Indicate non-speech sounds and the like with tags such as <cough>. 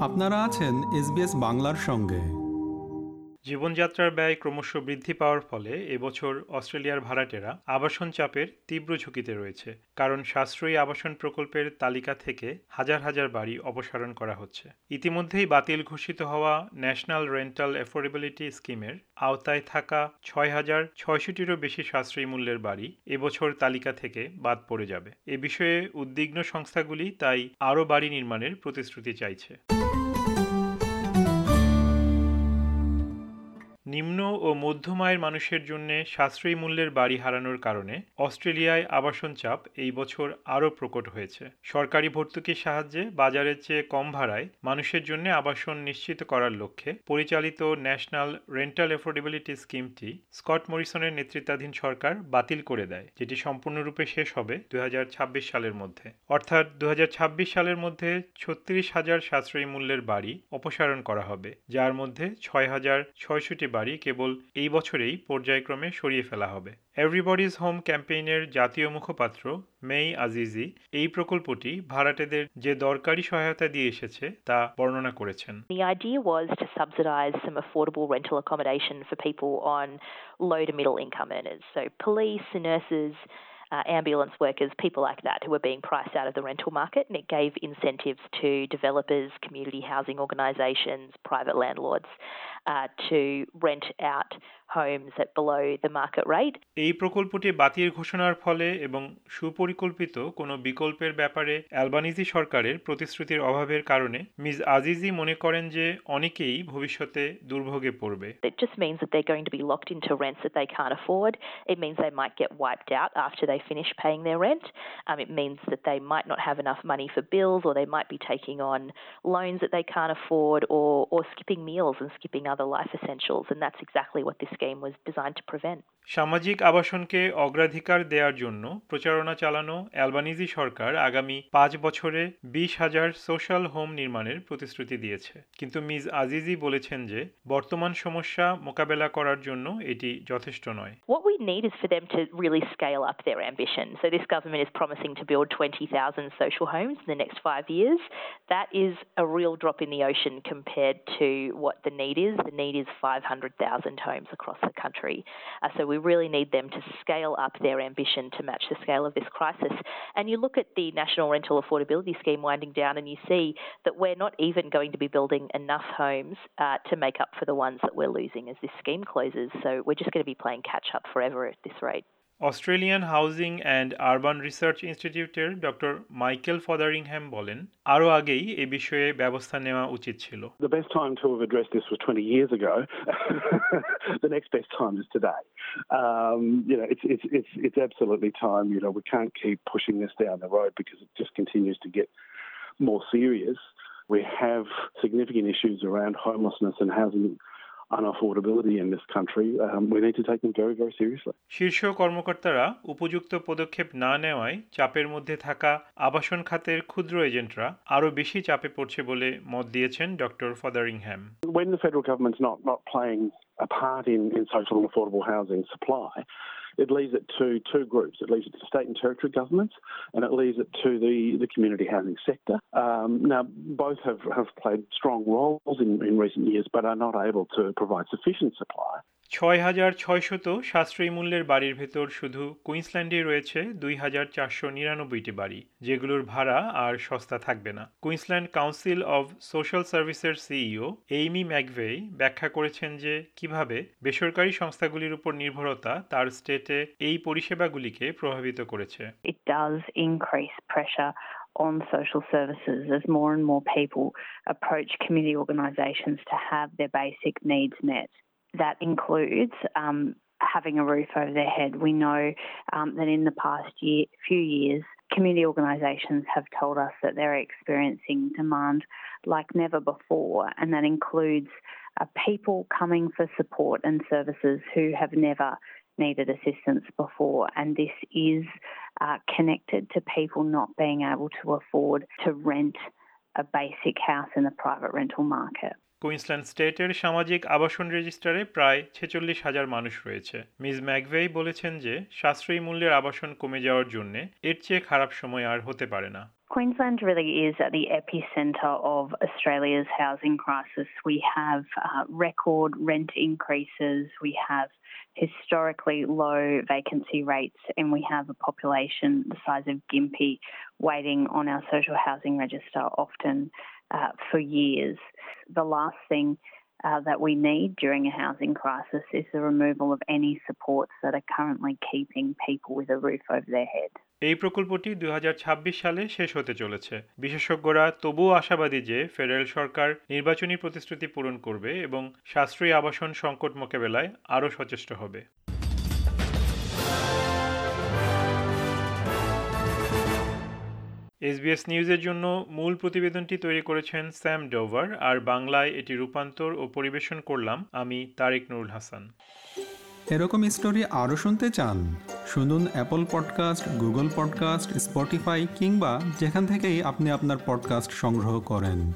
আপনারা আছেন এসবিএস বাংলার সঙ্গে। জীবনযাত্রার ব্যয় ক্রমশ বৃদ্ধি পাওয়ার ফলে এবছর অস্ট্রেলিয়ার ভাড়াটেরা আবাসন চাপের তীব্র ঝুঁকিতে রয়েছে, কারণ সাশ্রয়ী আবাসন প্রকল্পের তালিকা থেকে হাজার হাজার বাড়ি অপসারণ করা হচ্ছে। ইতিমধ্যেই বাতিল ঘোষিত হওয়া ন্যাশনাল রেন্টাল অ্যাফোর্ডেবিলিটি স্কিমের আওতায় থাকা ছয় হাজার ছয়শটিরও বেশি সাশ্রয়ী মূল্যের বাড়ি এবছর তালিকা থেকে বাদ পড়ে যাবে। এ বিষয়ে উদ্বিগ্ন সংস্থাগুলি তাই আরও বাড়ি নির্মাণের প্রতিশ্রুতি চাইছে। নিম্ন ও মধ্যম আয়ের মানুষের জন্য সাশ্রয়ী মূল্যের বাড়ি হারানোর কারণে অস্ট্রেলিয়ায় আবাসন চাপ এই বছর আরও প্রকট হয়েছে। সরকারি ভর্তুকির সাহায্যে বাজারের চেয়ে কম ভাড়ায় মানুষের জন্য আবাসন নিশ্চিত করার লক্ষ্যে পরিচালিত ন্যাশনাল রেন্টাল অ্যাফোর্ডেবিলিটি স্কিমটি স্কট মরিসনের নেতৃত্বাধীন সরকার বাতিল করে দেয়, যেটি সম্পূর্ণরূপে শেষ হবে দু হাজার ছাব্বিশ সালের মধ্যে। অর্থাৎ দু হাজার ছাব্বিশ সালের মধ্যে ছত্রিশ হাজার সাশ্রয়ী মূল্যের বাড়ি অপসারণ করা হবে, যার মধ্যে ছয় হাজার ছয়শটি বাড়ি কেবল এই বছরেই পর্যায়ক্রমে সরিয়ে ফেলা হবে এভরিবডিজ হোম ক্যাম্পেইনের জাতীয় মুখপাত্র মেই আজিজি এই প্রকল্পটি ভাড়াটেদের যে দরকারি সহায়তা দিয়ে এসেছে তা বর্ণনা করেছেন The idea was to subsidise some affordable rental accommodation for people on low to middle income earners. So police, nurses, uh, ambulance workers, people like that who were being priced out of the rental market, and it gave incentives to developers, community housing organisations, private landlords uh, to rent out homes at below the market rate. এই প্রকল্পটি বাতিল ঘোষণার ফলে এবং সুপরিকল্পিত কোনো বিকল্পের ব্যাপারে Albanese সরকারের প্রতিশ্রুতির অভাবের কারণে মিস আজিজি মনে করেন যে অনেকেই ভবিষ্যতে দুর্ভোগে পড়বে It just means that they're going to be locked into rents that they can't afford. It means they might get wiped out after they finish paying their rent. Um, it means that they might not have enough money for bills or they might be taking on loans that they can't afford or, or skipping meals and skipping other life essentials. And that's exactly what this scheme was designed to prevent. সামাজিক আবাসনকে অগ্রাধিকার দেওয়ার জন্য প্রচারণা চালানো Albanese সরকার আগামী পাঁচ বছরে বিশ হাজার সোশ্যাল হোম নির্মাণের প্রতিশ্রুতি দিয়েছে কিন্তু মিস আজিজি বলেছেন যে বর্তমান সমস্যা মোকাবেলা করার জন্য এটি যথেষ্ট নয় What we need is for them to really scale up their ambition. So, this government is promising to build 20,000 social homes in the next five years. That is a real drop in the ocean compared to what the need is. The need is 500,000 homes across the country. Uh, so, we really need them to scale up their ambition to match the scale of this crisis. And you look at the National Rental Affordability Scheme winding down, and you see that we're not even going to be building enough homes uh, to make up for the ones that we're losing as this scheme closes. So, we're just going to be playing catch up forever at this rate. Australian housing and urban research ইনস্টিটিউটের doctor Michael Fotheringham বলেন আরও আগেই এ বিষয়ে ব্যবস্থা নেওয়া উচিত ছিল The best time to have addressed this was 20 years ago. <laughs> the next best time is today. Um, you know, it's, it's, it's, it's absolutely time. You know, we can't keep pushing this down the road because it just continues to get more serious. We have significant issues around homelessness and housing unaffordability in this country. Um, we need to take them very, very seriously. শীর্ষ কর্মকর্তারা উপযুক্ত পদক্ষেপ না নেওয়ায় চাপের মধ্যে থাকা আবাসন খাতের ক্ষুদ্র এজেন্টরা আরও বেশি চাপে পড়ছে বলে মত দিয়েছেন doctor Fotheringham When the federal government's not, not playing a part in, in social and affordable housing supply, it leaves it to two groups. It leaves it to state and territory governments, and it leaves it to the, the community housing sector. Um, now, both have, have played strong roles in, in recent years, but are not able to provide sufficient supply. ছয় হাজার ছয়শত সাশ্রয়ী মূল্যের বাড়ির ভেতর শুধু কুইন্সল্যান্ডে রয়েছে দুই হাজার চারশো নিরানব্বইটি বাড়ি, যেগুলোর ভাড়া আর সস্তা থাকবে না কুইন্সল্যান্ড কাউন্সিল অব সোশ্যাল সার্ভিসের সিইও এইমি ম্যাকভেই ব্যাখ্যা করেছেন যে কীভাবে বেসরকারি সংস্থাগুলির উপর নির্ভরতা তার স্টেটে এই পরিষেবাগুলিকে প্রভাবিত করেছে on social services as more and more people approach community organisations to have their basic needs met. That includes um, having a roof over their head. We know um, that in the past year, few years, community organisations have told us that they're experiencing demand like never before, and that includes uh, people coming for support and services who have never needed assistance before, and this is uh, connected to people not being able to afford to rent a basic house in the private rental market. Queensland স্টেটের সামাজিক আবাসন রেজিস্টারে প্রায় ছেচল্লিশ হাজার মানুষ রয়েছে miss ম্যাকভেই বলেছেন যে সাশ্রয়ী মূল্যের আবাসন কমে যাওয়ার জন্য এর চেয়ে খারাপ সময় আর হতে পারে না Queensland really is at the epicentre of Australia's housing crisis. We have uh, record rent increases, we have historically low vacancy rates, and we have a population the size of Gympie waiting on our social housing register often uh, for years. The last thing uh, that we need during a housing crisis is the removal of any supports that are currently keeping people with a roof over their head. এই প্রকল্পটি দুই হাজার ছাব্বিশ সালে শেষ হতে চলেছে বিশেষজ্ঞরা তবুও আশাবাদী যে ফেডারেল সরকার নির্বাচনী প্রতিশ্রুতি পূরণ করবে এবং সাশ্রয়ী আবাসন সংকট মোকাবেলায় আরও সচেষ্ট হবে এসবিএস নিউজের জন্য মূল প্রতিবেদনটি তৈরি করেছেন স্যাম ডোভার, আর বাংলায় এটি রূপান্তর ও পরিবেশন করলাম আমি তারেক নুরুল হাসান। এরকম স্টোরি আরও শুনতে চান? শুনুন Apple podcast Google podcast Spotify কিংবা যেখান থেকেই আপনি আপনার পডকাস্ট সংগ্রহ করেন।